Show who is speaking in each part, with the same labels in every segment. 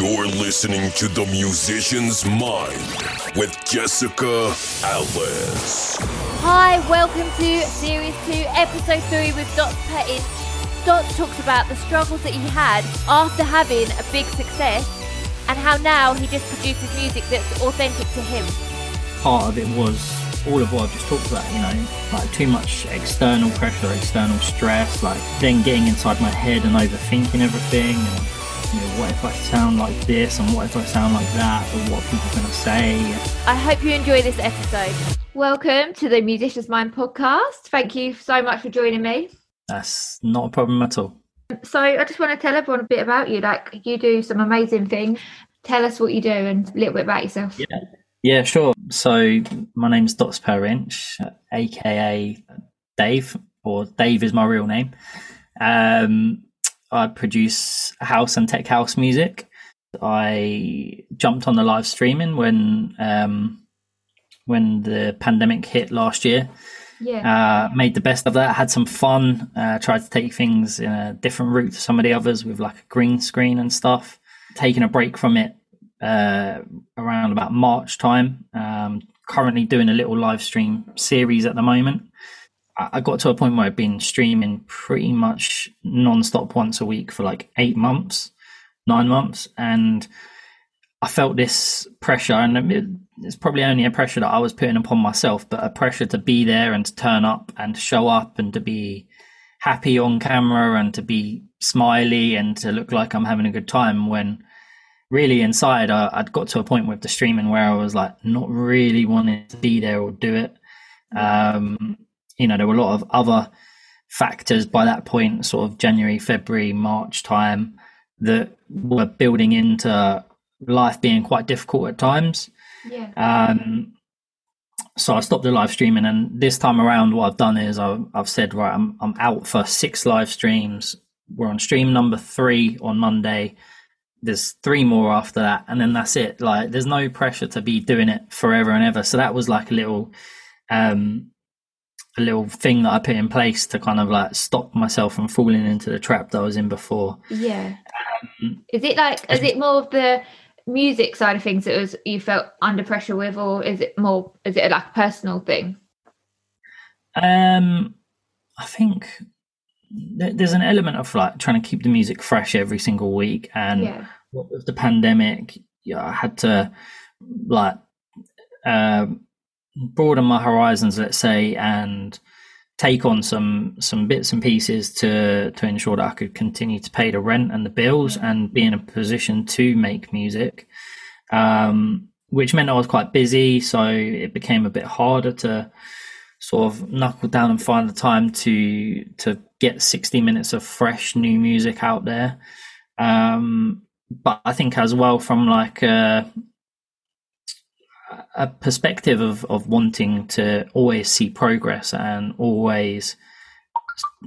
Speaker 1: You're listening to The Musician's Mind with Jessica Alice.
Speaker 2: Hi, welcome to Series 2, Episode 3 with Dots per Inch. Dots talks about the struggles that he had after having a big success and how now he just produces music that's authentic to him.
Speaker 3: part of it was all of what I've just talked about, you know, like too much external pressure, external stress, like then getting inside my head and overthinking everything and you know, what if I sound like this and what if I sound like that or what are people gonna say?
Speaker 2: I hope you enjoy this episode. Welcome to the Musician's Mind podcast. Thank you so much for joining me.
Speaker 3: That's not a problem at all.
Speaker 2: So, I just want to tell everyone a bit about you. Like, you do some amazing things. Tell us what you do and a little bit about yourself.
Speaker 3: Yeah. Yeah, sure. So my name's Dots Per Inch, aka Dave, or Dave is my real name. Um, I produce house and tech house music. I jumped on the live streaming when um, when the pandemic hit last year.
Speaker 2: Yeah.
Speaker 3: Uh, made the best of that. Had some fun. Uh, tried to take things in a different route to some of the others with like a green screen and stuff. Taking a break from it uh, around about March time. Um, currently doing a little live stream series at the moment. I got to a point where I'd been streaming pretty much non-stop once a week for like eight months, nine months, and I felt this pressure, and it- it's probably only a pressure that I was putting upon myself, but a pressure to be there and to turn up and to show up and to be happy on camera and to be smiley and to look like I'm having a good time when really inside I, I'd got to a point with the streaming where I was like not really wanting to be there or do it. Um, you know, there were a lot of other factors by that point, sort of January, February, March time, that were building into life being quite difficult at times.
Speaker 2: Yeah.
Speaker 3: Um, so I stopped the live streaming, and this time around, what I've done is I've, I've said, right, I'm I'm out for six live streams. We're on stream number three on Monday. There's three more after that, and then that's it. Like, there's no pressure to be doing it forever and ever. So that was like a little, um, a little thing that I put in place to kind of like stop myself from falling into the trap that I was in before.
Speaker 2: Yeah.
Speaker 3: Um,
Speaker 2: Is it like, is it more of the music side of things that was you felt under pressure with, or is it more, is it like a personal thing?
Speaker 3: Um, I think th- there's an element of like trying to keep the music fresh every single week, and
Speaker 2: Yeah.
Speaker 3: with the pandemic, yeah, I had to like um broaden my horizons, let's say, and take on some some bits and pieces to to ensure that I could continue to pay the rent and the bills
Speaker 2: Yeah.
Speaker 3: and be in a position to make music. Um, which meant I was quite busy, so it became a bit harder to sort of knuckle down and find the time to to get 60 minutes of fresh new music out there. Um, but I think as well from like a, a perspective of, of wanting to always see progress and always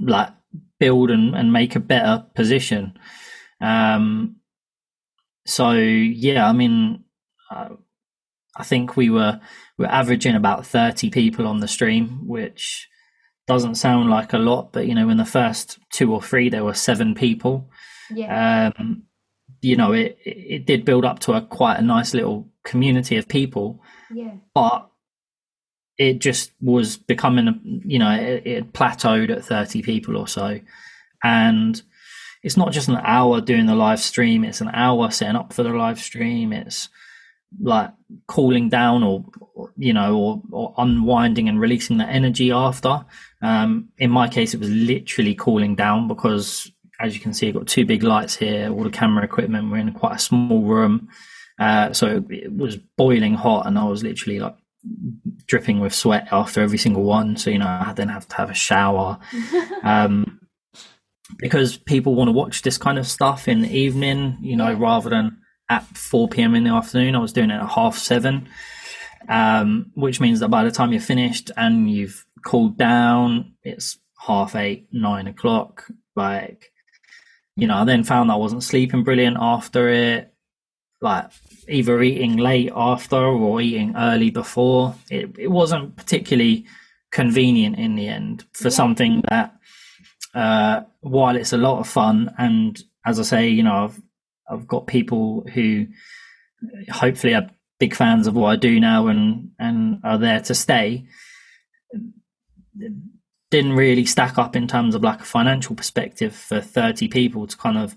Speaker 3: like build and, and make a better position. Um, so yeah, I mean, uh, I think we were we we're averaging about 30 people on the stream, which doesn't sound like a lot, but you know, in the first two or three, there were seven people.
Speaker 2: Yeah.
Speaker 3: Um, you know, it it did build up to a quite a nice little community of people,
Speaker 2: yeah.
Speaker 3: but it just was becoming, you know, it, it plateaued at 30 people or so, and it's not just an hour doing the live stream; it's an hour setting up for the live stream. It's like cooling down or you know or, or unwinding and releasing that energy after um in my case it was literally cooling down because as you can see i've got two big lights here all the camera equipment we're in quite a small room uh so it, was boiling hot and i was literally like dripping with sweat after every single one so you know i then have to have a shower um because people want to watch this kind of stuff in the evening you know rather than at 4 p.m. in the afternoon. I was doing it at half seven, um, which means that by the time you're finished and you've cooled down, it's half eight, nine o'clock. Like, you know, I then found I wasn't sleeping brilliant after it. Like, either eating late after or eating early before. It, it wasn't particularly convenient in the end for
Speaker 2: Yeah.
Speaker 3: something that, uh, while it's a lot of fun and as I say, you know, I've I've got people who hopefully are big fans of what I do now and and are there to stay. Didn't really stack up in terms of like a financial perspective for 30 people to kind of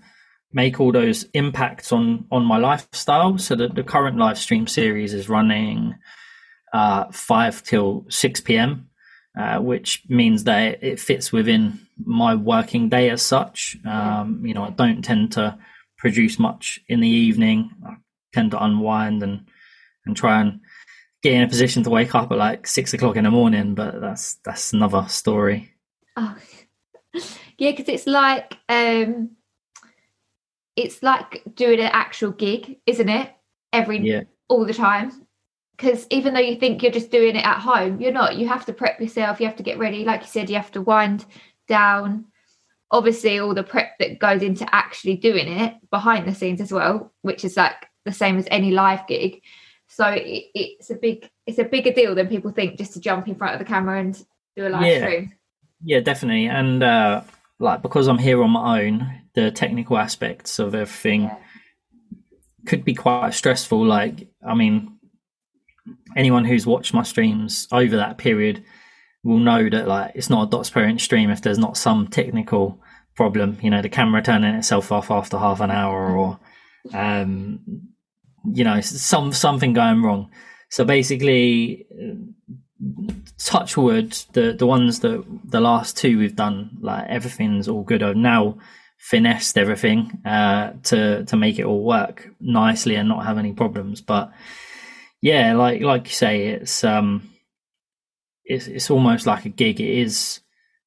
Speaker 3: make all those impacts on on my lifestyle. So that the current live stream series is running uh, five till six p.m., uh, which means that it fits within my working day as such. Um, you know, I don't tend to produce much in the evening. I tend to unwind and and try and get in a position to wake up at like six o'clock in the morning. But that's that's another story.
Speaker 2: Oh. Yeah, because it's like um it's like doing an actual gig, isn't it? Every
Speaker 3: Yeah.
Speaker 2: all the time. Because even though you think you're just doing it at home, you're not. You have to prep yourself. You have to get ready. Like you said, you have to wind down. Obviously, all the prep that goes into actually doing it behind the scenes as well, which is like the same as any live gig. So it, it's a big, it's a bigger deal than people think just to jump in front of the camera and do a live
Speaker 3: Yeah.
Speaker 2: stream.
Speaker 3: Yeah, definitely. And uh, like because I'm here on my own, the technical aspects of everything
Speaker 2: Yeah.
Speaker 3: could be quite stressful. Like, I mean, anyone who's watched my streams over that period will know that like it's not a dots per inch stream if there's not some technical problem. You know, the camera turning itself off after half an hour, or um, you know, some something going wrong. So basically, touch wood, the the ones that the last two we've done, like everything's all good. I've now finessed everything uh, to to make it all work nicely and not have any problems. But yeah, like like you say, it's um, it's it's almost like a gig. It is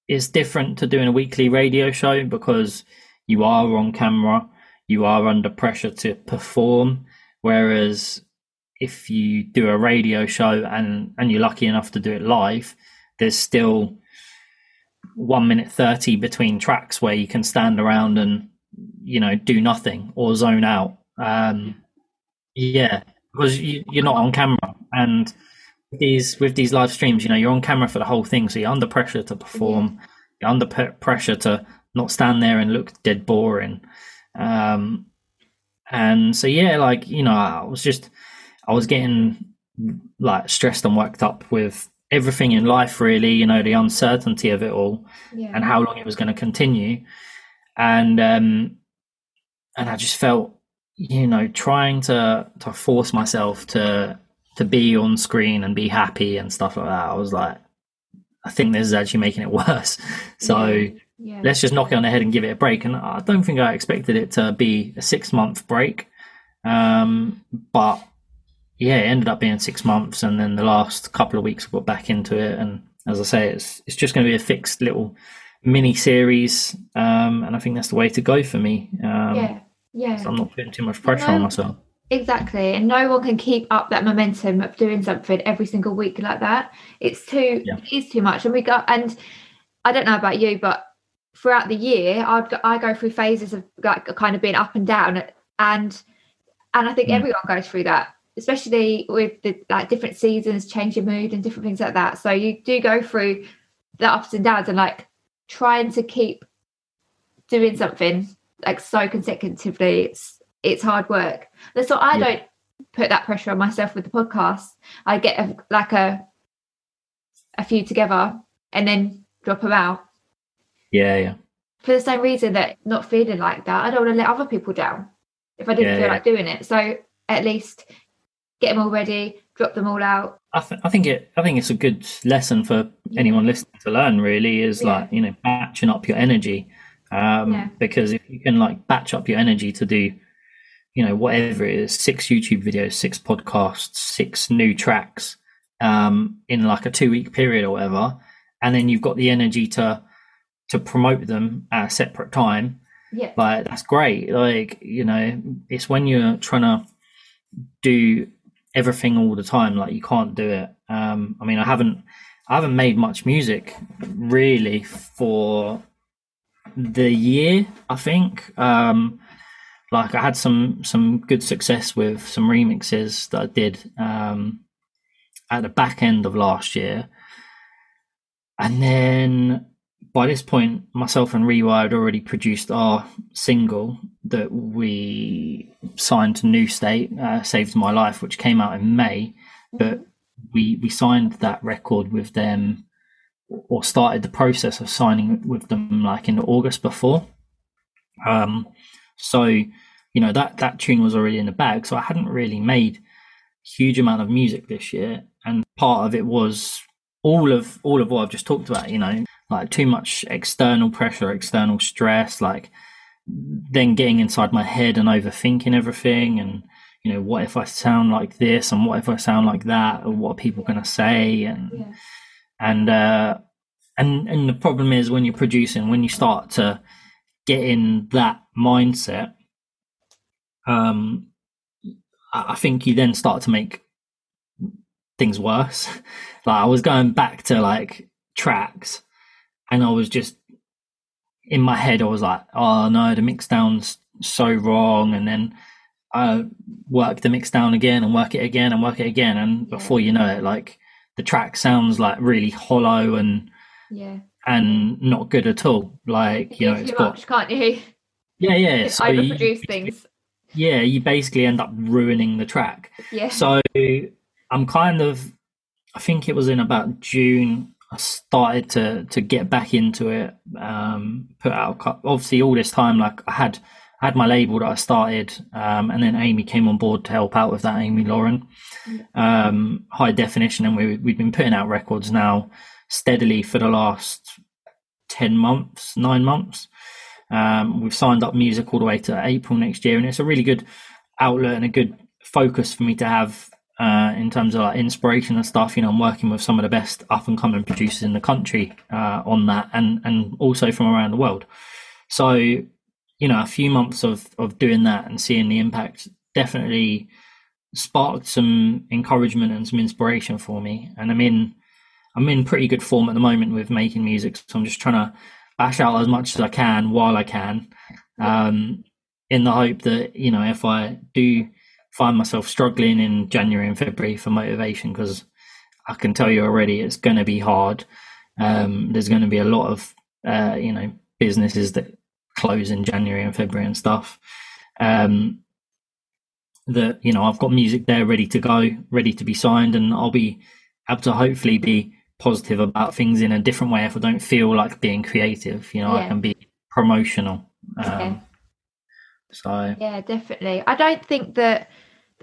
Speaker 3: it's different to doing a weekly radio show because you are on camera, you are under pressure to perform, whereas if you do a radio show and and you're lucky enough to do it live, there's still one minute thirty between tracks where you can stand around and you know do nothing or zone out. Um, yeah, because you, you're not on camera, and these with these live streams, you know you're on camera for the whole thing, so you're under pressure to perform. You're under pressure to not stand there and look dead boring. Um, and so yeah, like you know, I was just I was getting like stressed and worked up with everything in life, really. You know, the uncertainty of it all
Speaker 2: Yeah.
Speaker 3: and how long it was going to continue, and um, and I just felt, you know, trying to to force myself to to be on screen and be happy and stuff like that. I was like, I think this is actually making it worse. So
Speaker 2: Yeah. yeah.
Speaker 3: let's just knock it on the head and give it a break. And I don't think I expected it to be a six month break. Um, but yeah, it ended up being six months. And then the last couple of weeks, I got back into it. And as I say, it's, it's just going to be a fixed little mini series. Um, and I think that's the way to go for me. Um,
Speaker 2: yeah. Yeah.
Speaker 3: so I'm not putting too much pressure on myself.
Speaker 2: Exactly. And no one can keep up that momentum of doing something every single week like that. It's too
Speaker 3: Yeah.
Speaker 2: it is too much. And we got and I don't know about you, but throughout the year I'd go, I go through phases of like kind of being up and down and and I think
Speaker 3: Mm.
Speaker 2: everyone goes through that, especially with the like different seasons, change your mood and different things like that. So you do go through the ups and downs and like trying to keep doing something like so consecutively it's it's hard work that's why i
Speaker 3: Yeah.
Speaker 2: don't put that pressure on myself with the podcast i get a, like a a few together and then drop them out
Speaker 3: Yeah, yeah.
Speaker 2: for the same reason that not feeling like that i don't want to let other people down if i didn't
Speaker 3: Yeah,
Speaker 2: feel
Speaker 3: yeah.
Speaker 2: like doing it so at least get them all ready drop them all out
Speaker 3: I, th- I think it. I think it's a good lesson for anyone listening to learn. Really, is
Speaker 2: Yeah.
Speaker 3: like you know batching up your energy, um,
Speaker 2: Yeah.
Speaker 3: because if you can like batch up your energy to do, you know, whatever it is, six YouTube videos, six podcasts, six new tracks, um, in like a two week period or whatever, and then you've got the energy to to promote them at a separate time
Speaker 2: yeah
Speaker 3: like that's great like you know it's when you're trying to do everything all the time like you can't do it. Um i mean i haven't i haven't made much music really for the year i think. Um like i had some some good success with some remixes that i did um at the back end of last year. And then by this point, myself and R3WIRE'd already produced our single that we signed to New State, uh, Saved My Life, which came out in May, but we we signed that record with them or started the process of signing with them like in August before. Um, so you know that that tune was already in the bag, so I hadn't really made huge amount of music this year, and part of it was all of all of what I've just talked about. You know, like too much external pressure, external stress, like then getting inside my head and overthinking everything and you know what if i sound like this and what if i sound like that? Or what are people going to say? And yeah. and uh and and the problem is when you're producing when you start to get in that mindset um i think you then start to make things worse. Like i was going back to like tracks and i was just in my head, I was like, oh no, the mix down's so wrong. And then I work the mix down again and work it again and work it again. And before you know it, like the track sounds like really hollow and
Speaker 2: yeah,
Speaker 3: and not good at all. Like, you know, it's got,
Speaker 2: much, can't you?
Speaker 3: Yeah, yeah.
Speaker 2: So overproduce things.
Speaker 3: Yeah, you basically end up ruining the track.
Speaker 2: Yeah.
Speaker 3: So I'm kind of, I think it was in about June I started to to get back into it. Um, put out obviously all this time, like I had I had my label that I started, um, and then Amy came on board to help out with that. Amy Lauren, um, high definition, and we we've been putting out records now steadily for the last ten months, nine months. Um, we've signed up music all the way to April next year, and it's a really good outlet and a good focus for me to have uh, in terms of like inspiration and stuff. You know, I'm working with some of the best up and coming producers in the country uh, on that, and and also from around the world. So, you know, a few months of of doing that and seeing the impact definitely sparked some encouragement and some inspiration for me. And I'm in I'm in pretty good form at the moment with making music, so I'm just trying to bash out as much as I can while I can, um, in the hope that you know if I do find myself struggling in January and February for motivation because I can tell you already it's going to be hard. Um, there's going to be a lot of uh, you know businesses that close in January and February and stuff. Um, that you know I've got music there ready to go, ready to be signed, and I'll be able to hopefully be positive about things in a different way if I don't feel like being creative. You know, yeah. I can be promotional. Um, so
Speaker 2: yeah, definitely. I don't think that.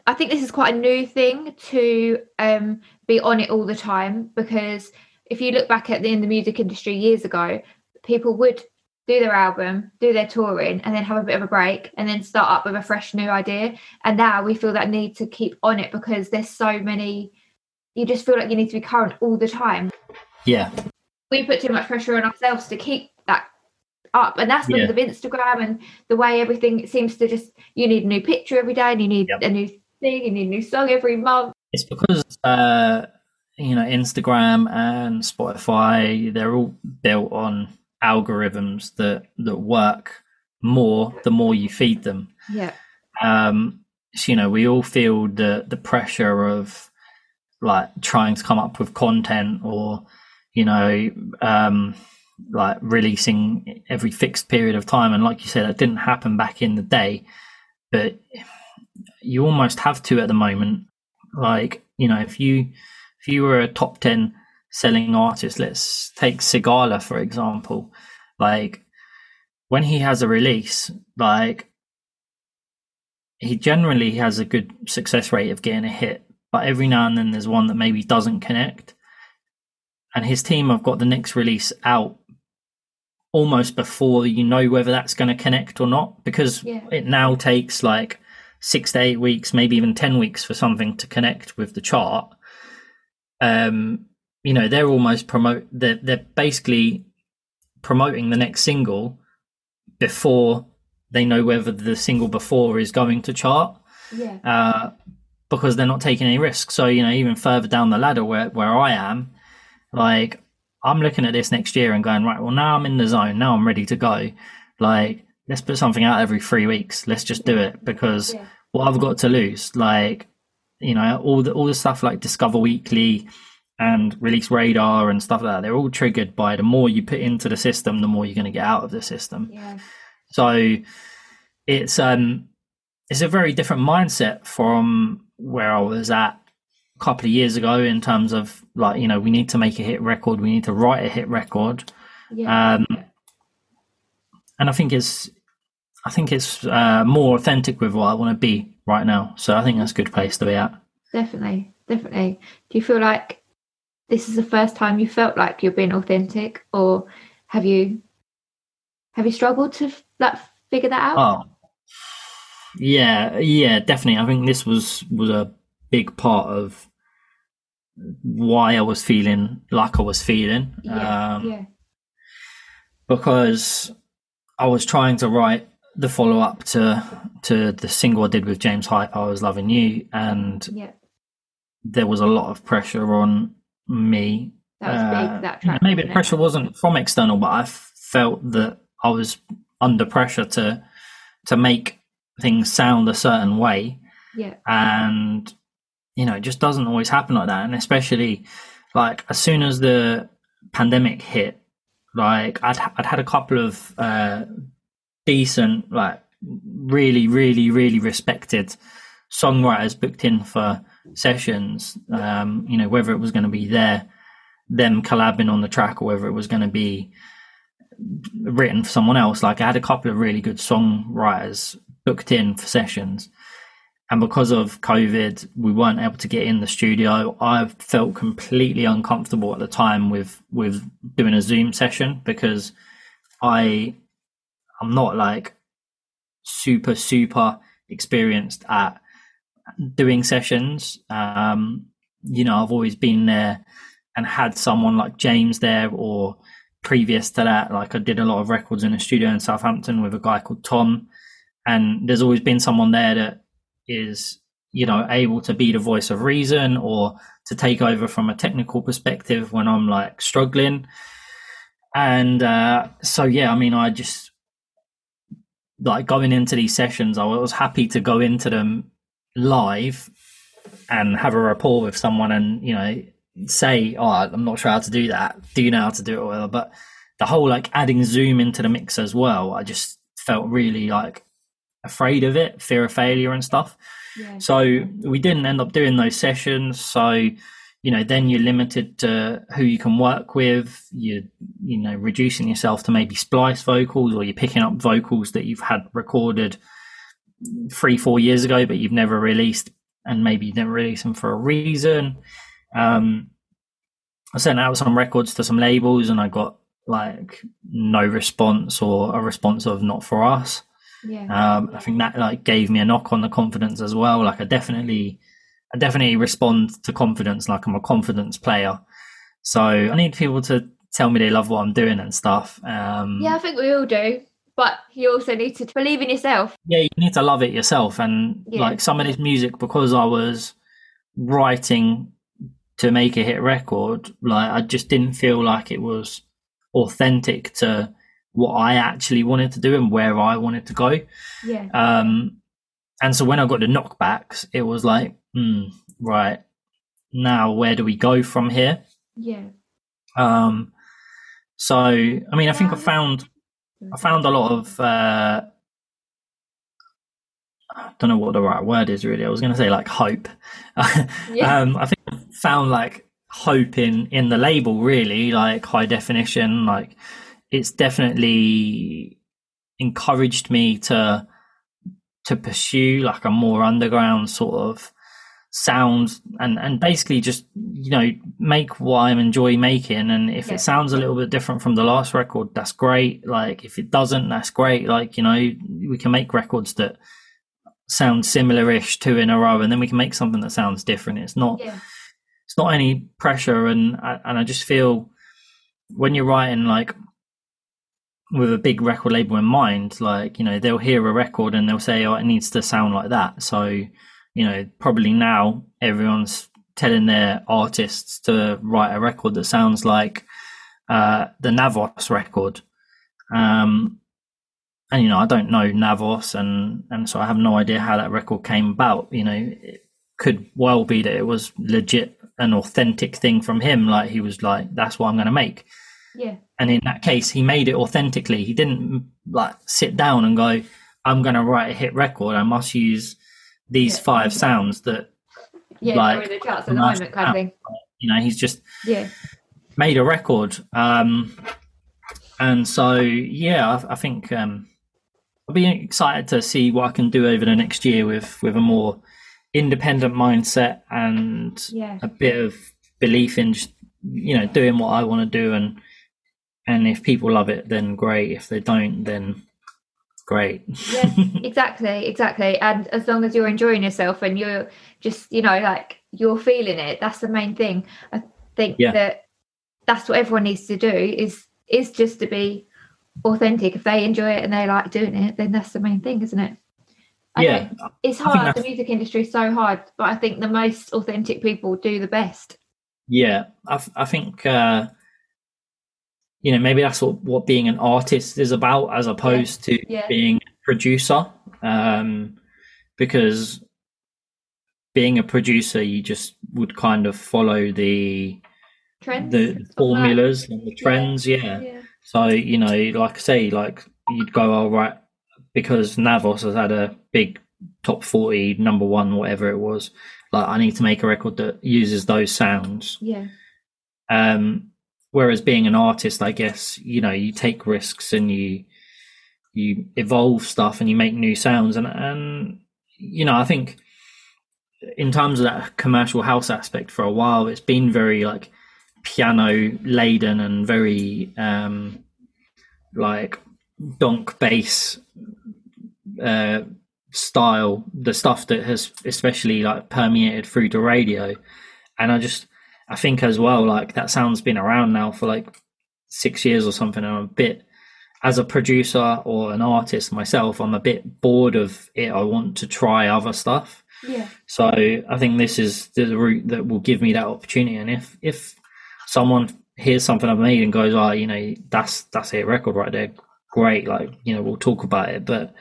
Speaker 2: I think this is quite a new thing to um, be on it all the time because if you look back at the in the music industry years ago, people would do their album, do their touring, and then have a bit of a break, and then start up with a fresh new idea. And now we feel that need to keep on it because there's so many. You just feel like you need to be current all the time.
Speaker 3: Yeah.
Speaker 2: We put too much pressure on ourselves to keep up and that's because yeah. of instagram and the way everything seems to just you need a new picture every day and you need yep. a new thing you need a new song every month
Speaker 3: it's because uh you know instagram and spotify they're all built on algorithms that that work more the more you feed them
Speaker 2: yeah
Speaker 3: um so, you know we all feel the the pressure of like trying to come up with content or you know um like releasing every fixed period of time. And like you said, that didn't happen back in the day, but you almost have to at the moment. Like, you know, if you if you were a top ten selling artist, let's take Sigala for example, like when he has a release, like he generally has a good success rate of getting a hit, but every now and then there's one that maybe doesn't connect. And his team have got the next release out almost before you know whether that's going to connect or not because yeah. it now takes like six to eight weeks maybe even 10 weeks for something to connect with the chart. Um you know they're almost promote they're, they're basically promoting the next single before they know whether the single before is going to chart.
Speaker 2: Yeah. Uh
Speaker 3: because they're not taking any risks so you know even further down the ladder where where i am like I'm looking at this next year and going, right, well, now I'm in the zone. Now I'm ready to go. Like, let's put something out every three weeks. Let's just do it because yeah. what I've got to lose, like, you know, all the all the stuff like Discover Weekly and Release Radar and stuff like that, they're all triggered by the more you put into the system, the more you're going to get out of the system.
Speaker 2: Yeah.
Speaker 3: So, it's um it's a very different mindset from where I was at couple of years ago in terms of like you know we need to make a hit record, we need to write a hit record,
Speaker 2: Yeah.
Speaker 3: um, and I think it's I think it's uh, more authentic with what I want to be right now. So I think that's a good place to be at.
Speaker 2: definitely. Definitely. Do you feel like this is the first time you felt like you're being authentic or have you have you struggled to like figure that out?
Speaker 3: Oh, yeah, yeah, definitely. I think this was was a big part of why I was feeling like I was feeling.
Speaker 2: yeah.
Speaker 3: um,
Speaker 2: yeah.
Speaker 3: because I was trying to write the follow up to to the single I did with James Hype, I was loving you, and
Speaker 2: Yeah.
Speaker 3: there was a lot of pressure on me.
Speaker 2: That was
Speaker 3: Uh,
Speaker 2: big that track.
Speaker 3: maybe the
Speaker 2: wasn't it?
Speaker 3: pressure wasn't from external, but I felt that I was under pressure to to make things sound a certain way,
Speaker 2: Yeah.
Speaker 3: and you know, it just doesn't always happen like that. And especially like as soon as the pandemic hit, like I'd I'd had a couple of uh, decent, like really, really, really respected songwriters booked in for sessions. Um, you know, whether it was going to be their them collabing on the track or whether it was going to be written for someone else. Like I had a couple of really good songwriters booked in for sessions. And because of COVID, we weren't able to get in the studio. I felt completely uncomfortable at the time with with doing a Zoom session because I I'm not like super super experienced at doing sessions. Um, you know, I've always been there and had someone like James there or previous to that, like I did a lot of records in a studio in Southampton with a guy called Tom. And there's always been someone there that is, you know, able to be the voice of reason or to take over from a technical perspective when I'm like struggling. And uh, so, yeah, I mean, I just like going into these sessions, I was happy to go into them live and have a rapport with someone and, you know, say, oh, I'm not sure how to do that. Do you know how to do it or whatever? But the whole like adding Zoom into the mix as well, I just felt really like afraid of it, fear of failure and stuff.
Speaker 2: Yeah.
Speaker 3: So we didn't end up doing those sessions. So, you know, then you're limited to who you can work with. You're, you know, reducing yourself to maybe splice vocals, or you're picking up vocals that you've had recorded three, four years ago, but you've never released, and maybe you didn't release them for a reason. Um, I sent out some records to some labels, and I got like no response or a response of not for us.
Speaker 2: Yeah.
Speaker 3: Um, I think that like gave me a knock on the confidence as well. Like I definitely, I definitely respond to confidence. Like I'm a confidence player, so I need people to tell me they love what I'm doing and stuff. Um,
Speaker 2: yeah, I think we all do. But you also need to believe in yourself.
Speaker 3: yeah, you need to love it yourself. And
Speaker 2: Yeah.
Speaker 3: like some of this music, because I was writing to make a hit record, like I just didn't feel like it was authentic to what I actually wanted to do and where I wanted to go.
Speaker 2: Yeah.
Speaker 3: Um, and so when I got the knockbacks, it was like, hmm, right now, where do we go from here?
Speaker 2: Yeah.
Speaker 3: Um, so I mean, I think I found I found a lot of uh, I don't know what the right word is really. I was going to say like hope.
Speaker 2: Yeah.
Speaker 3: um, I think I found like hope in in the label really, like high definition. Like it's definitely encouraged me to to pursue like a more underground sort of sound and and basically just you know make what I enjoy making. And if
Speaker 2: Yeah.
Speaker 3: it sounds a little bit different from the last record that's great. Like if it doesn't that's great. Like you know we can make records that sound similar-ish two in a row and then we can make something that sounds different. It's not
Speaker 2: yeah.
Speaker 3: it's not any pressure. And I, and I just feel when you're writing like with a big record label in mind like you know they'll hear a record and they'll say oh it needs to sound like that. So you know probably now everyone's telling their artists to write a record that sounds like uh the Navos record. Um and you know I don't know Navos and and so I have no idea how that record came about. You know it could well be that it was legit an authentic thing from him like he was like that's what I'm going to make
Speaker 2: Yeah.
Speaker 3: and in that case he made it authentically he didn't like sit down and go I'm going to write a hit record. I must use these
Speaker 2: Yeah.
Speaker 3: five sounds that
Speaker 2: Yeah,
Speaker 3: Like,
Speaker 2: in the charts at the moment, kind of thing.
Speaker 3: you know. He's just
Speaker 2: Yeah,
Speaker 3: made a record. Um, and so, yeah, I, I think um, I'll be excited to see what I can do over the next year with with a more independent mindset and
Speaker 2: yeah,
Speaker 3: a bit of belief in just you know doing what I want to do and and if people love it then great if they don't then great
Speaker 2: yeah. exactly, exactly. And as long as you're enjoying yourself and you're just, you know, like you're feeling it, that's the main thing. I think
Speaker 3: Yeah.
Speaker 2: that that's what everyone needs to do is is just to be authentic. If they enjoy it and they like doing it, then that's the main thing, isn't it? I
Speaker 3: yeah
Speaker 2: it's
Speaker 3: I
Speaker 2: hard. The music industry is so hard, but I think the most authentic people do the best.
Speaker 3: yeah I think uh you know maybe that's what what being an artist is about as opposed to
Speaker 2: Yeah.
Speaker 3: being a producer um because being a producer you just would kind of follow the
Speaker 2: Trends,
Speaker 3: the
Speaker 2: stuff like that.
Speaker 3: formulas and the trends yeah
Speaker 2: Yeah,
Speaker 3: So you know, like I say, like you'd go, all right, because Navos has had a big top forty, number one, whatever it was. Like I need to make a record that uses those sounds.
Speaker 2: yeah,
Speaker 3: Um, whereas being an artist, I guess you know you take risks and you you evolve stuff and you make new sounds. And and you know I think in terms of that commercial house aspect for a while it's been very like piano laden and very um like donk bass uh style. The stuff that has especially like permeated through the radio. And i just i think as well like that sound's been around now for like six years or something and i'm a bit as a producer or an artist myself i'm a bit bored of it i want to try other stuff
Speaker 2: yeah,
Speaker 3: so I think this is the route that will give me that opportunity. And if if someone hears something I've made and goes, "Oh, you know, that's that's a record right there," great. Like you know, we'll talk about it. But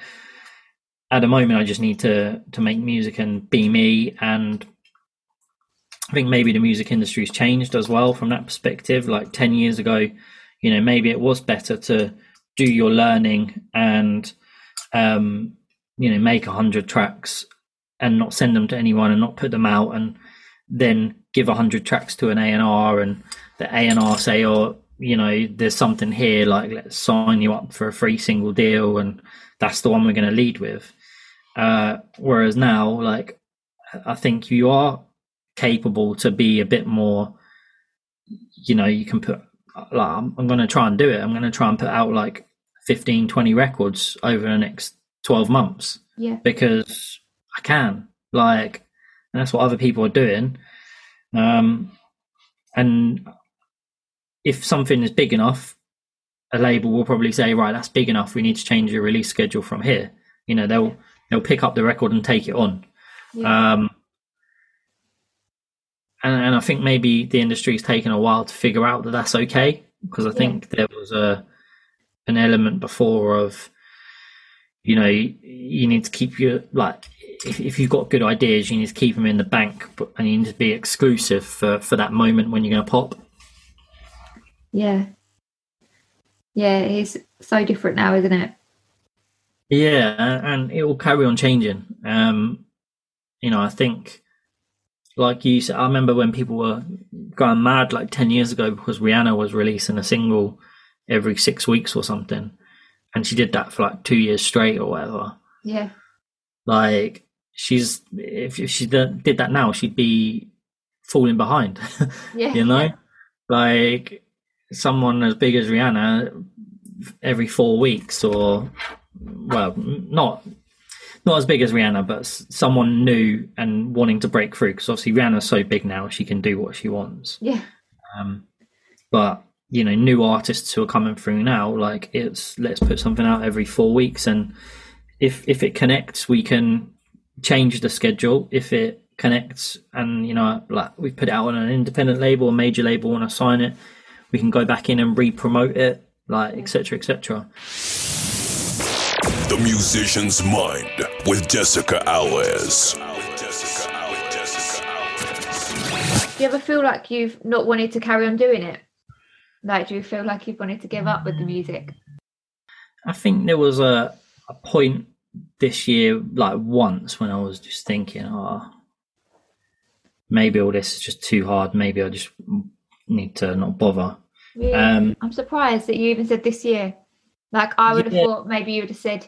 Speaker 3: at the moment, I just need to to make music and be me. And I think maybe the music industry's changed as well from that perspective. Like ten years ago, you know, maybe it was better to do your learning and um, you know make a hundred tracks and not send them to anyone and not put them out and then give a hundred tracks to an A&R and the A&R say, oh, you know, there's something here, like let's sign you up for a free single deal and that's the one we're going to lead with. Uh, whereas now, like, I think you are capable to be a bit more, you know, you can put, like, I'm, I'm going to try and do it. I'm going to try and put out like 15, 20 records over the next 12 months
Speaker 2: yeah,
Speaker 3: because I can. Like, and that's what other people are doing. Um, and if something is big enough, a label will probably say, right, that's big enough. We need to change your release schedule from here. You know, they'll they'll pick up the record and take it on.
Speaker 2: yeah.
Speaker 3: Um, and, and I think maybe the industry's taken a while to figure out that that's okay because I think there was a an element before of you know you, you need to keep your like if, if you've got good ideas you need to keep them in the bank but and you need to be exclusive for for that moment when you're going to pop
Speaker 2: yeah, yeah. It's so different now, isn't it?
Speaker 3: Yeah, and, and it will carry on changing. Um, you know, I think, like you said, I remember when people were going mad like 10 years ago because Rihanna was releasing a single every six weeks or something. And she did that for like two years straight or whatever.
Speaker 2: Yeah,
Speaker 3: Like, she's, if, if she did did that now, she'd be falling behind,
Speaker 2: yeah,
Speaker 3: you know? Like, someone as big as Rihanna every four weeks or well not not as big as rihanna but someone new and wanting to break through because obviously rihanna's so big now she can do what she wants.
Speaker 2: Yeah,
Speaker 3: um but you know new artists who are coming through now like it's let's put something out every four weeks and if if it connects we can change the schedule. If it connects and you know like we put it out on an independent label a major label want to sign it we can go back in and re-promote it like etc etc
Speaker 1: The Musician's Mind with Jessica Alves.
Speaker 2: Do you ever feel like you've not wanted to carry on doing it? Like, do you feel like you've wanted to give up with the music?
Speaker 3: I think there was a, a point this year like once when I was just thinking, oh, maybe all this is just too hard. Maybe I just need to not bother.
Speaker 2: Really?
Speaker 3: Um,
Speaker 2: I'm surprised that you even said this year. Like I would have
Speaker 3: Yeah.
Speaker 2: thought maybe you would have said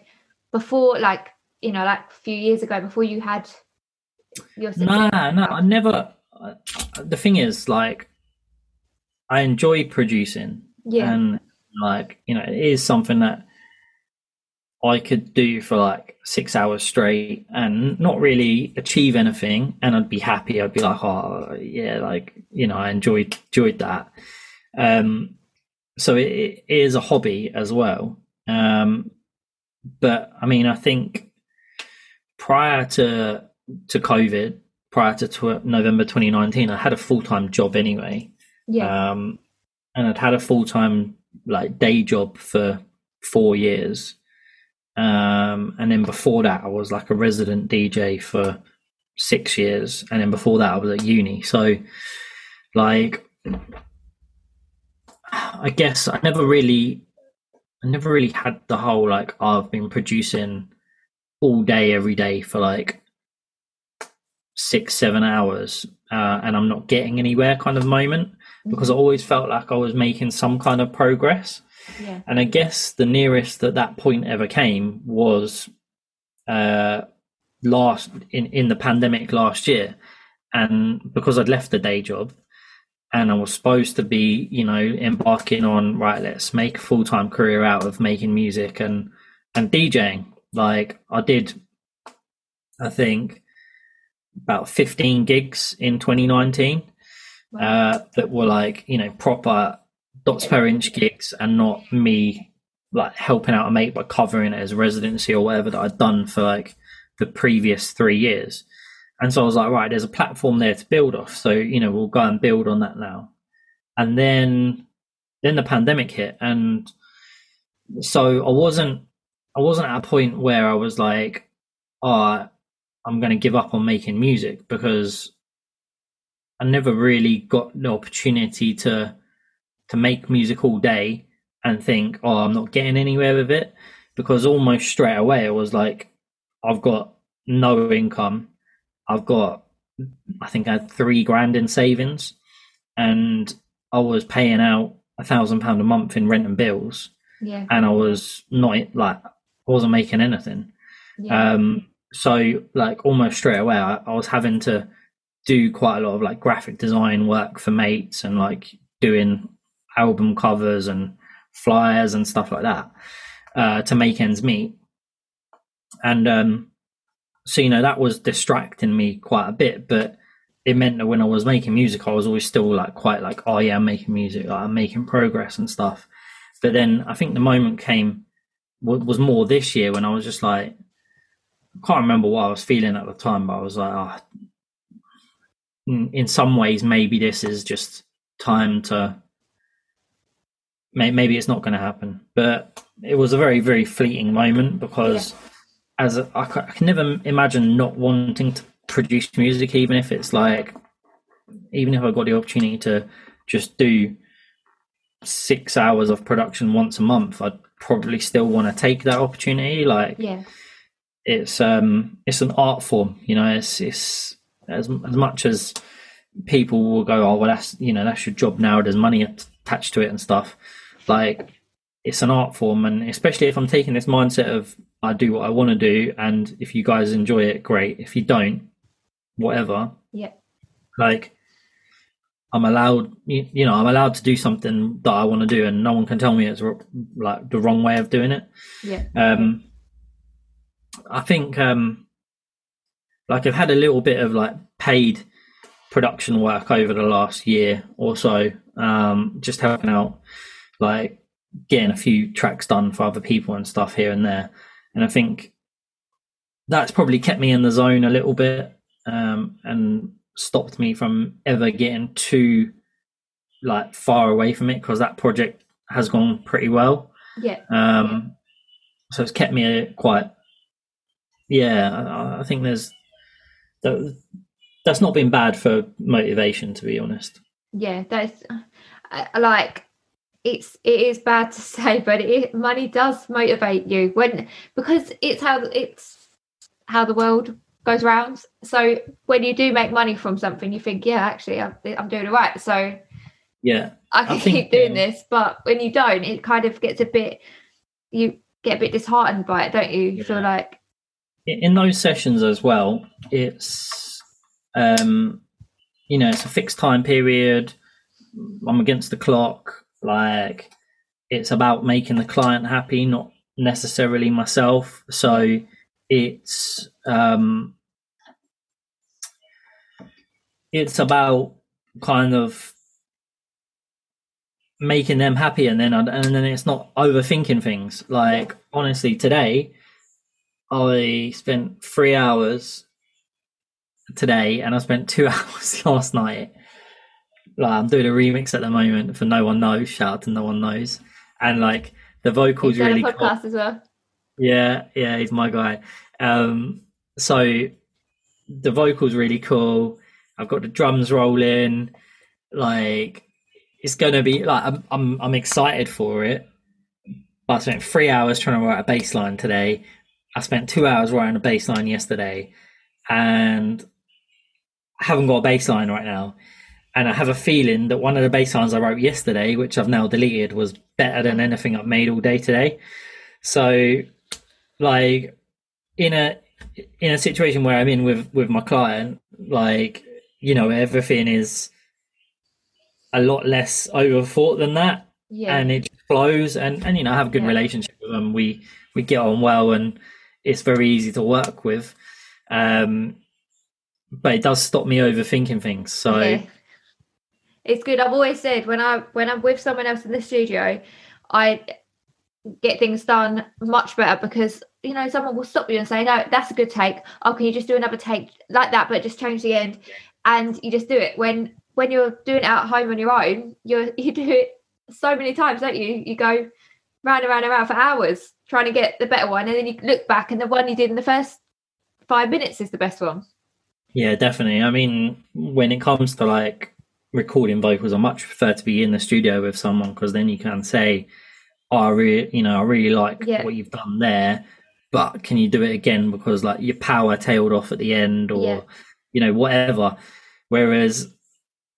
Speaker 2: before, like you know, like a few years ago, before you had your.
Speaker 3: Nah, no, I never. I- The thing is, like, I enjoy producing,
Speaker 2: Yeah,
Speaker 3: and like, you know, it is something that I could do for like six hours straight and not really achieve anything, and I'd be happy. I'd be like, oh, yeah, like, you know, I enjoyed enjoyed that. Um, so it, it is a hobby as well. Um, but I mean, I think prior to to COVID, prior to tw- November 2019, I had a full time job anyway,
Speaker 2: yeah,
Speaker 3: um, and I'd had a full time like day job for four years, um, and then before that, I was like a resident DJ for six years, and then before that, I was at uni. So, like, I guess I never really, I never really had the whole like I've been producing all day every day for like six seven hours uh, and i'm not getting anywhere kind of moment because i always felt like i was making some kind of progress.
Speaker 2: Yeah,
Speaker 3: and i guess the nearest that that point ever came was uh last in in the pandemic last year. And because i'd left the day job and i was supposed to be you know embarking on right let's make a full-time career out of making music and and djing like i did i think about 15 gigs in 2019
Speaker 2: Wow.
Speaker 3: uh, that were like you know proper dots per inch gigs and not me like helping out a mate by covering it as residency or whatever that I'd done for like the previous three years. And so I was like, right, there's a platform there to build off. So, you know, we'll go and build on that now. And then then the pandemic hit and so I wasn't I wasn't at a point where I was like, oh, I'm to give up on making music because I never really got the opportunity to to make music all day and think, oh, I'm not getting anywhere with it because almost straight away it was like, I've got no income, I've got, I think I had three grand in savings, and I was paying out a thousand pound a month in rent and bills,
Speaker 2: yeah,
Speaker 3: and I was not like I wasn't making anything.
Speaker 2: yeah,
Speaker 3: Um, so like almost straight away, I, I was having to do quite a lot of like graphic design work for mates and like doing album covers and flyers and stuff like that uh, to make ends meet. And um, so you know that was distracting me quite a bit, but it meant that when I was making music, I was always still like quite like, oh yeah, I'm making music, like, I'm making progress and stuff. But then I think the moment came was more this year when I was just like, I can't remember what I was feeling at the time, but I was like, oh, in, in some ways, maybe this is just time to. Maybe it's not going to happen, but it was a very, very fleeting moment because, as a, I, I can never imagine not wanting to produce music, even if it's like, even if I got the opportunity to just do six hours of production once a month, I'd probably still want to take that opportunity. Like,
Speaker 2: yeah,
Speaker 3: it's um it's an art form you know it's it's as, as much as people will go oh well that's you know that's your job now there's money attached to it and stuff like it's an art form and especially if i'm taking this mindset of i do what i want to do and if you guys enjoy it great. If you don't whatever.
Speaker 2: Yeah,
Speaker 3: like i'm allowed you, you know i'm allowed to do something that i want to do and no one can tell me it's like the wrong way of doing it.
Speaker 2: Yeah,
Speaker 3: um, I think um, like I've had a little bit of like paid production work over the last year or so, um, just helping out, like getting a few tracks done for other people and stuff here and there. And I think that's probably kept me in the zone a little bit um, and stopped me from ever getting too like far away from it because that project has gone pretty well.
Speaker 2: yeah,
Speaker 3: Um, so it's kept me uh, quite. Yeah, I, I think there's that, that's not been bad for motivation, to be honest.
Speaker 2: yeah. That's I, I like it's it is bad to say, but it money does motivate you when because it's how it's how the world goes round. So when you do make money from something, you think, yeah, actually, I'm, I'm doing it right. So
Speaker 3: yeah,
Speaker 2: I can
Speaker 3: I think,
Speaker 2: keep doing
Speaker 3: um,
Speaker 2: this. But when you don't, it kind of gets a bit, you get a bit disheartened by it, don't you? You feel like,
Speaker 3: in in those sessions as well, it's um, you know, it's a fixed time period. I'm against the clock. Like it's about making the client happy, not necessarily myself. So it's um, it's about kind of making them happy and then and then it's not overthinking things like honestly today I spent three hours today, and I spent two hours last night. Like I'm doing a remix at the moment for No One Knows. Shout out to No One Knows, and like the vocals
Speaker 2: you've
Speaker 3: really
Speaker 2: a
Speaker 3: cool.
Speaker 2: as well.
Speaker 3: Yeah, yeah, he's my guy. Um, so the vocals really cool. I've got the drums rolling. Like it's gonna be like I'm I'm I'm excited for it. But I spent three hours trying to write a bass line today. I spent two hours writing a bass line yesterday, and I haven't got a bass line right now. And I have a feeling that one of the bass lines I wrote yesterday, which I've now deleted, was better than anything I've made all day today. So, like, in a in a situation where I'm in with with my client, like, you know, everything is a lot less overthought than that
Speaker 2: Yeah.
Speaker 3: and it flows and and you know I have a good
Speaker 2: Yeah.
Speaker 3: relationship with them we we get on well and it's very easy to work with um but it does stop me overthinking things so
Speaker 2: Yeah. It's good. I've always said when I when I'm with someone else in the studio, I get things done much better because you know someone will stop you and say, "No, that's a good take. Oh, can you just do another take like that, but just change the end?" And you just do it. When when you're doing it at home on your own, you you do it so many times, don't you? You go round and round and round for hours trying to get the better one, and then you look back and the one you did in the first five minutes is the best one.
Speaker 3: yeah definitely I mean when it comes to like recording vocals I much prefer to be in the studio with someone because then you can say oh, I really you know I really like
Speaker 2: Yeah.
Speaker 3: what you've done there but can you do it again because like your power tailed off at the end or
Speaker 2: Yeah.
Speaker 3: you know whatever whereas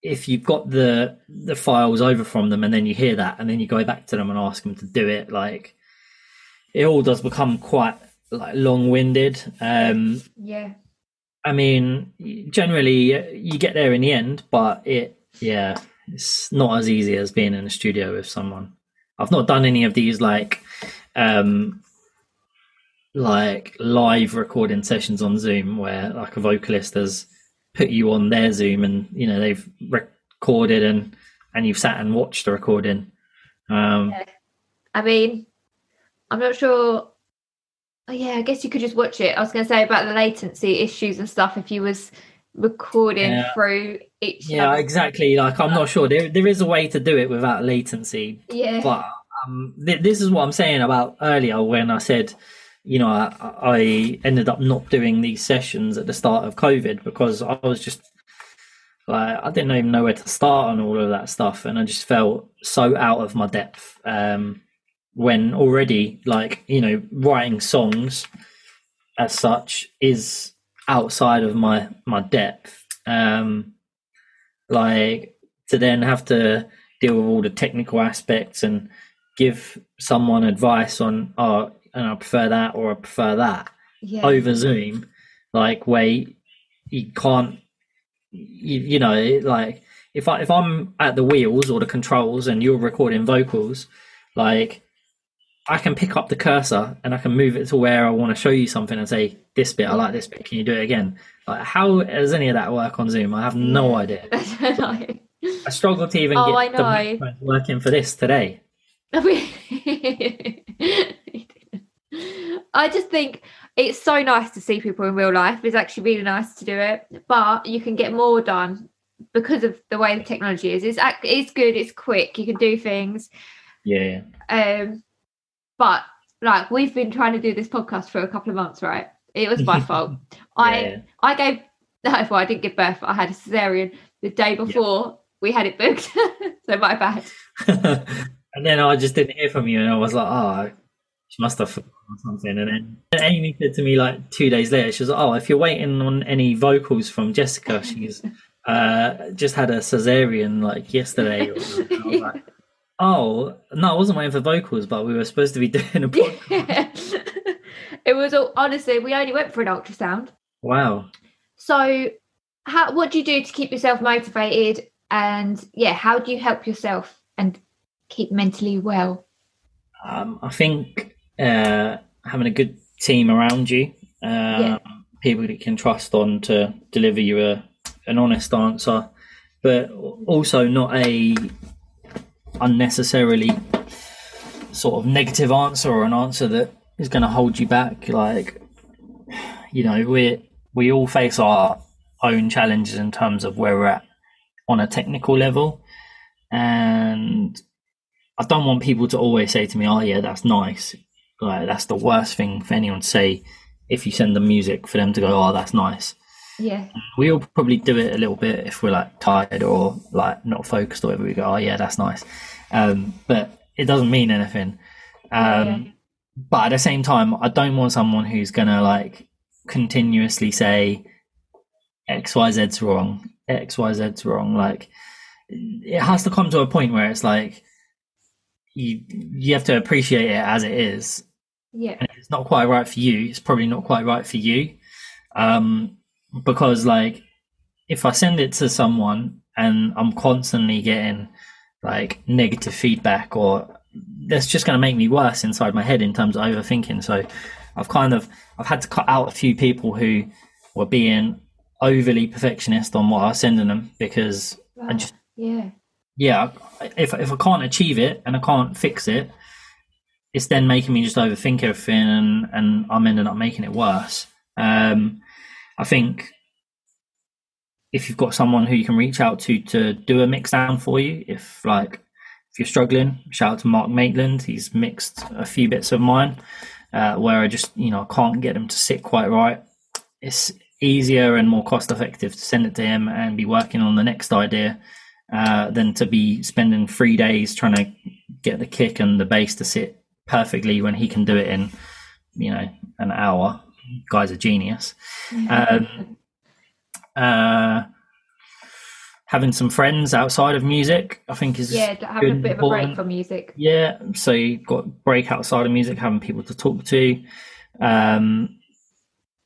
Speaker 3: if you've got the the files over from them and then you hear that and then you go back to them and ask them to do it like it all does become quite like long-winded um
Speaker 2: Yeah.
Speaker 3: i mean generally you get there in the end but it yeah it's not as easy as being in a studio with someone i've not done any of these like um like live recording sessions on zoom where like a vocalist has put you on their zoom and you know they've recorded and and you've sat and watched the recording um
Speaker 2: I mean, I'm not sure. Oh, yeah, I guess you could just watch it. I was going to say about the latency issues and stuff if you was recording
Speaker 3: Yeah.
Speaker 2: through each.
Speaker 3: yeah
Speaker 2: um,
Speaker 3: exactly like i'm not sure there, there is a way to do it without latency
Speaker 2: yeah,
Speaker 3: but um, th- this is what I'm saying about earlier when I said, you know, I, I ended up not doing these sessions at the start of COVID because I was just like I didn't even know where to start on all of that stuff, and I just felt so out of my depth. Um, when already, like you know, writing songs as such is outside of my my depth. Um, like to then have to deal with all the technical aspects and give someone advice on oh and I prefer that or I prefer that
Speaker 2: yeah,
Speaker 3: over Zoom, like where you, you can't you, you know like if I if I'm at the wheels or the controls and you're recording vocals, like I can pick up the cursor and I can move it to where I want to show you something and say this bit I like this bit. Can you do it again? Like how does any of that work on Zoom? I have no idea.
Speaker 2: I.
Speaker 3: I struggle to even
Speaker 2: Oh,
Speaker 3: get the working for this today.
Speaker 2: I just think it's so nice to see people in real life. It's actually really nice to do it, but you can get more done because of the way the technology is. It's it's good. It's quick. You can do things.
Speaker 3: Yeah.
Speaker 2: Um, but like we've been trying to do this podcast for a couple of months, right? It was my fault. I
Speaker 3: Yeah.
Speaker 2: I gave no, well, I didn't give birth. I had a cesarean the day before we had it booked, so my bad.
Speaker 3: and then I just didn't hear from you, and I was like, oh, she must have forgotten something. And then Amy said to me like two days later, she was like, "Oh, if you're waiting on any vocals from Jessica, she's uh, just had a cesarean like yesterday." Or something." I like, oh no, I wasn't waiting for vocals, but we were supposed to be doing a podcast.
Speaker 4: Yeah. it was all honestly, we only went for an ultrasound.
Speaker 3: Wow.
Speaker 4: So, how what do you do to keep yourself motivated? And yeah, how do you help yourself and keep mentally well?
Speaker 3: Um, I think uh, having a good team around you, uh,
Speaker 4: Yeah.
Speaker 3: people that you can trust on to deliver you a, an honest answer, but also not a unnecessarily sort of negative answer or an answer that is going to hold you back. Like, you know, we we all face our own challenges in terms of where we're at on a technical level, and I don't want people to always say to me, "Oh, yeah, that's nice." Like that's the worst thing for anyone to say if you send them music for them to go, "Oh, that's nice."
Speaker 4: Yeah,
Speaker 3: We all probably do it a little bit if we're like tired or like not focused or whatever. We go, "Oh, yeah, that's nice," um, but it doesn't mean anything. Um,
Speaker 4: Yeah.
Speaker 3: But at the same time, I don't want someone who's gonna like continuously say X, Y, Z's wrong, X, Y, Z's wrong. Like it has to come to a point where it's like you you have to appreciate it as it is
Speaker 4: yeah,
Speaker 3: and if it's not quite right for you, it's probably not quite right for you. Um, because like if I send it to someone and I'm constantly getting like negative feedback or that's just going to make me worse inside my head in terms of overthinking. So I've kind of I've had to cut out a few people who were being overly perfectionist on what I was sending them because I just
Speaker 4: yeah,
Speaker 3: yeah, if if I can't achieve it and I can't fix it, it's then making me just overthink everything, and and I'm ending up making it worse. Um, I think if you've got someone who you can reach out to to do a mix down for you, if like if you're struggling, shout out to Mark Maitland. He's mixed a few bits of mine uh, where I just you know can't get them to sit quite right. It's easier and more cost effective to send it to him and be working on the next idea uh, than to be spending three days trying to get the kick and the bass to sit perfectly when he can do it in, you know, an hour. Guy's a genius. Um, uh, having some friends outside of music, I think, is
Speaker 4: yeah. Having a bit of a break
Speaker 3: important.
Speaker 4: from music.
Speaker 3: Yeah, so you've got break outside of music, having people to talk to, um,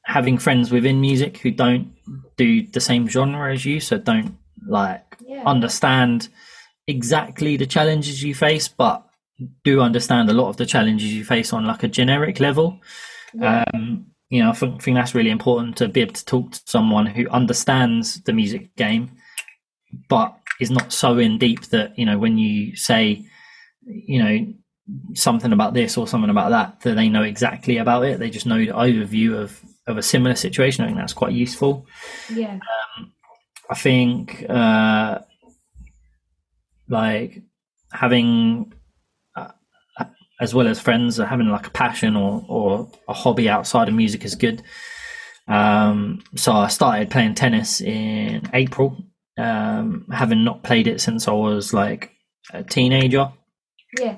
Speaker 3: having friends within music who don't do the same genre as you, so don't like
Speaker 4: Yeah,
Speaker 3: understand exactly the challenges you face, but do understand a lot of the challenges you face on like a generic level.
Speaker 4: yeah,
Speaker 3: Um, you know, I think, think that's really important to be able to talk to someone who understands the music game, but is not so in deep that you know when you say, you know, something about this or something about that, that they know exactly about it. They just know the overview of of a similar situation. I think that's quite useful.
Speaker 4: yeah,
Speaker 3: I think uh, like having as well as friends having like a passion or or a hobby outside of music is good. Um, so I started playing tennis in April, um, having not played it since I was like a teenager.
Speaker 4: yeah,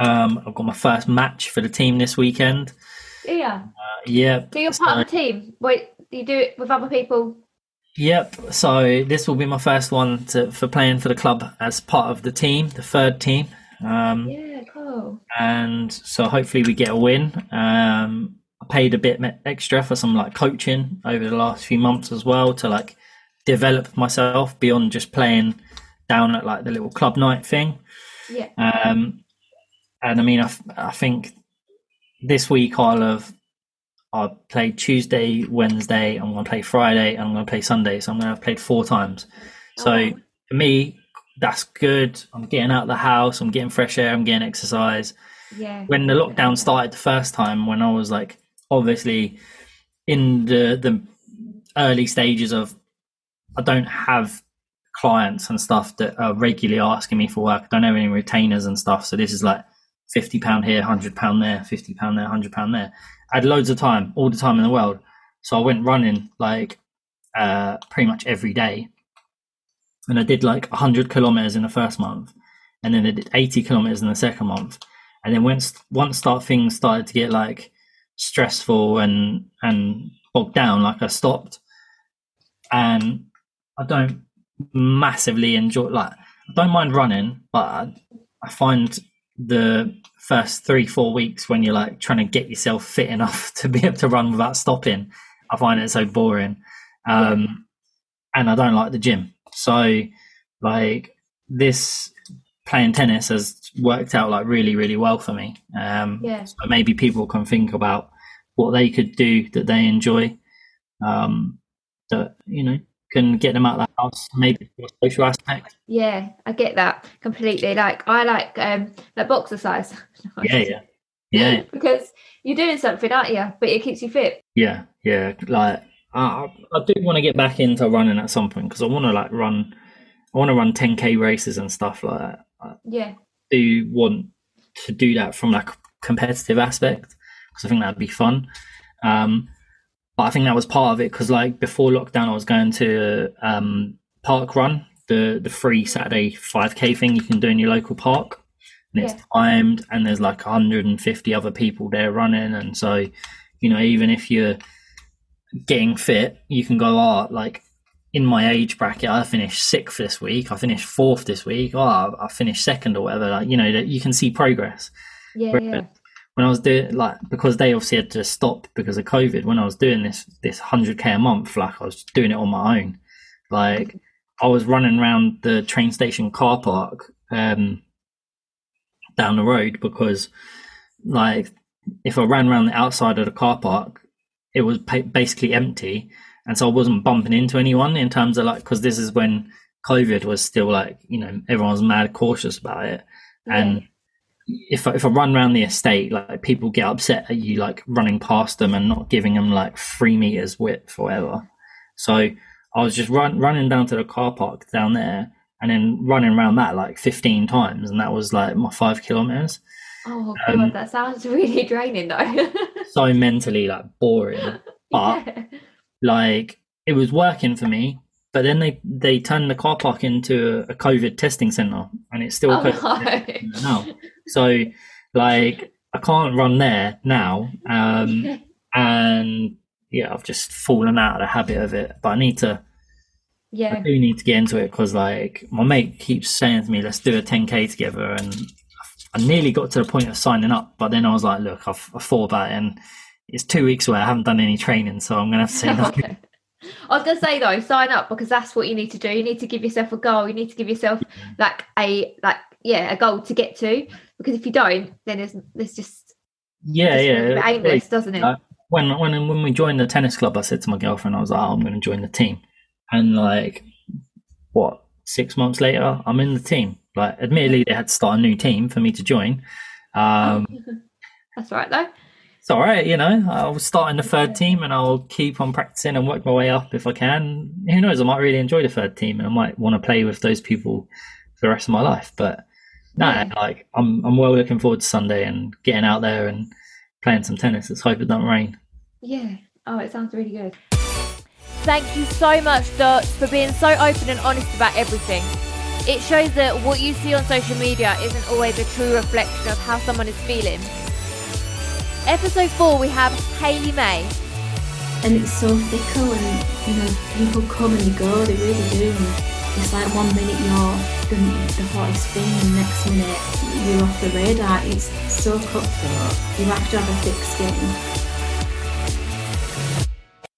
Speaker 3: Um, I've got my first match for the team this weekend.
Speaker 4: yeah.
Speaker 3: Uh, yeah,
Speaker 4: So you're part of the team. Wait, you do it with other people.
Speaker 3: Yep. So this will be my first one to, for playing for the club as part of the team, the third team. Um,
Speaker 4: Yeah, cool.
Speaker 3: And so hopefully we get a win. Um, I paid a bit extra for some like coaching over the last few months as well to like develop myself beyond just playing down at like the little club night thing.
Speaker 4: Yeah,
Speaker 3: Um, and I mean, I, I think this week I'll have I played Tuesday, Wednesday. I'm going to play Friday, and I'm going to play Sunday. So I'm going to have played four times. So
Speaker 4: Oh.
Speaker 3: for me, that's good. I'm getting out of the house. I'm getting fresh air. I'm getting exercise.
Speaker 4: yeah.
Speaker 3: When the lockdown started the first time, when I was like obviously in the the early stages of, I don't have clients and stuff that are regularly asking me for work. I don't have any retainers and stuff. So this is like fifty pound here, hundred pound there, fifty pound there, hundred pound there. I had loads of time, all the time in the world. So I went running like uh, pretty much every day, and I did like hundred kilometers in the first month, and then I did eighty kilometers in the second month, and then once once start things started to get like stressful and and bogged down, like I stopped, and I don't massively enjoy like I don't mind running, but I, I find the first three four weeks when you're like trying to get yourself fit enough to be able to run without stopping, I find it so boring, um, and I don't like the gym. So like this playing tennis has worked out like really really well for me. Um,
Speaker 4: Yeah.
Speaker 3: so maybe people can think about what they could do that they enjoy, um, that you know can get them out of the house. Maybe for a social aspect.
Speaker 4: Yeah, I get that completely. Like I like um like boxercise.
Speaker 3: Yeah, yeah, yeah,
Speaker 4: because you're doing something, aren't you? But it keeps you fit.
Speaker 3: yeah, yeah. Like I, I do want to get back into running at some point because I want to like run. I want to run 10k races and stuff like that. I
Speaker 4: Yeah.
Speaker 3: do want to do that from like a competitive aspect because I think that'd be fun. Um, but I think that was part of it because like before lockdown, I was going to um, Park Run, the the free Saturday 5k thing you can do in your local park, and it's
Speaker 4: Yeah.
Speaker 3: timed, and there's like 150 other people there running, and so you know even if you're getting fit, you can go oh like. In my age bracket, I finished sixth this week. I finished fourth this week. Oh, I finished second or whatever. Like you know, that you can see progress
Speaker 4: Yeah, yeah.
Speaker 3: when I was doing like because they obviously had to stop because of COVID. When I was doing this this hundred k a month, like I was doing it on my own. Like I was running around the train station car park um, down the road because like if I ran around the outside of the car park, it was basically empty, and so I wasn't bumping into anyone in terms of like because this is when COVID was still like you know everyone was mad cautious about it, and if I, if I run around the estate, like people get upset at you like running past them and not giving them like three meters width or whatever. So I was just run, running down to the car park down there and then running around that like 15 times, and that was like my five kilometers.
Speaker 4: Oh god,
Speaker 3: Um,
Speaker 4: that sounds really draining though.
Speaker 3: So mentally like boring, but
Speaker 4: Yeah.
Speaker 3: like it was working for me. But then they they turned the car park into a COVID testing center, and it's still
Speaker 4: Oh, no.
Speaker 3: now. So like I can't run there now. Um, and yeah, I've just fallen out of the habit of it. But I need to,
Speaker 4: yeah, I
Speaker 3: do need to get into it because like my mate keeps saying to me, "Let's do a 10k together," and I nearly got to the point of signing up, but then I was like, "Look, I've I thought about it, and it's two weeks away. I haven't done any training, so I'm gonna have to say no."
Speaker 4: I was gonna say though, sign up because that's what you need to do. You need to give yourself a goal. You need to give yourself like a like yeah a goal to get to. Because if you don't, then there's there's just
Speaker 3: Yeah,
Speaker 4: just
Speaker 3: yeah.
Speaker 4: feels a bit aimless, doesn't it?
Speaker 3: Uh, when when when we joined the tennis club, I said to my girlfriend, I was like, oh, "I'm going to join the team," and like, what? Six months later, I'm in the team. Like, admittedly, they had to start a new team for me to join. Um,
Speaker 4: that's right though.
Speaker 3: it's all right, you know. I'll start in the third team, and I'll keep on practicing and work my way up if I can. Who knows? I might really enjoy the third team, and I might want to play with those people for the rest of my life. But no,
Speaker 4: Yeah.
Speaker 3: like, I'm I'm well looking forward to Sunday and getting out there and playing some tennis. Let's hope it doesn't rain.
Speaker 4: Yeah. Oh, it sounds really good.
Speaker 2: Thank you so much, Dots, for being so open and honest about everything. It shows that what you see on social media isn't always a true reflection of how someone is feeling. Episode 4, we have Hayley May.
Speaker 5: and it's so fickle and you know people come and they go they really do it's like one minute you're the, the hottest thing and next minute you're off the radar it's so cutthroat you have to have a thick skin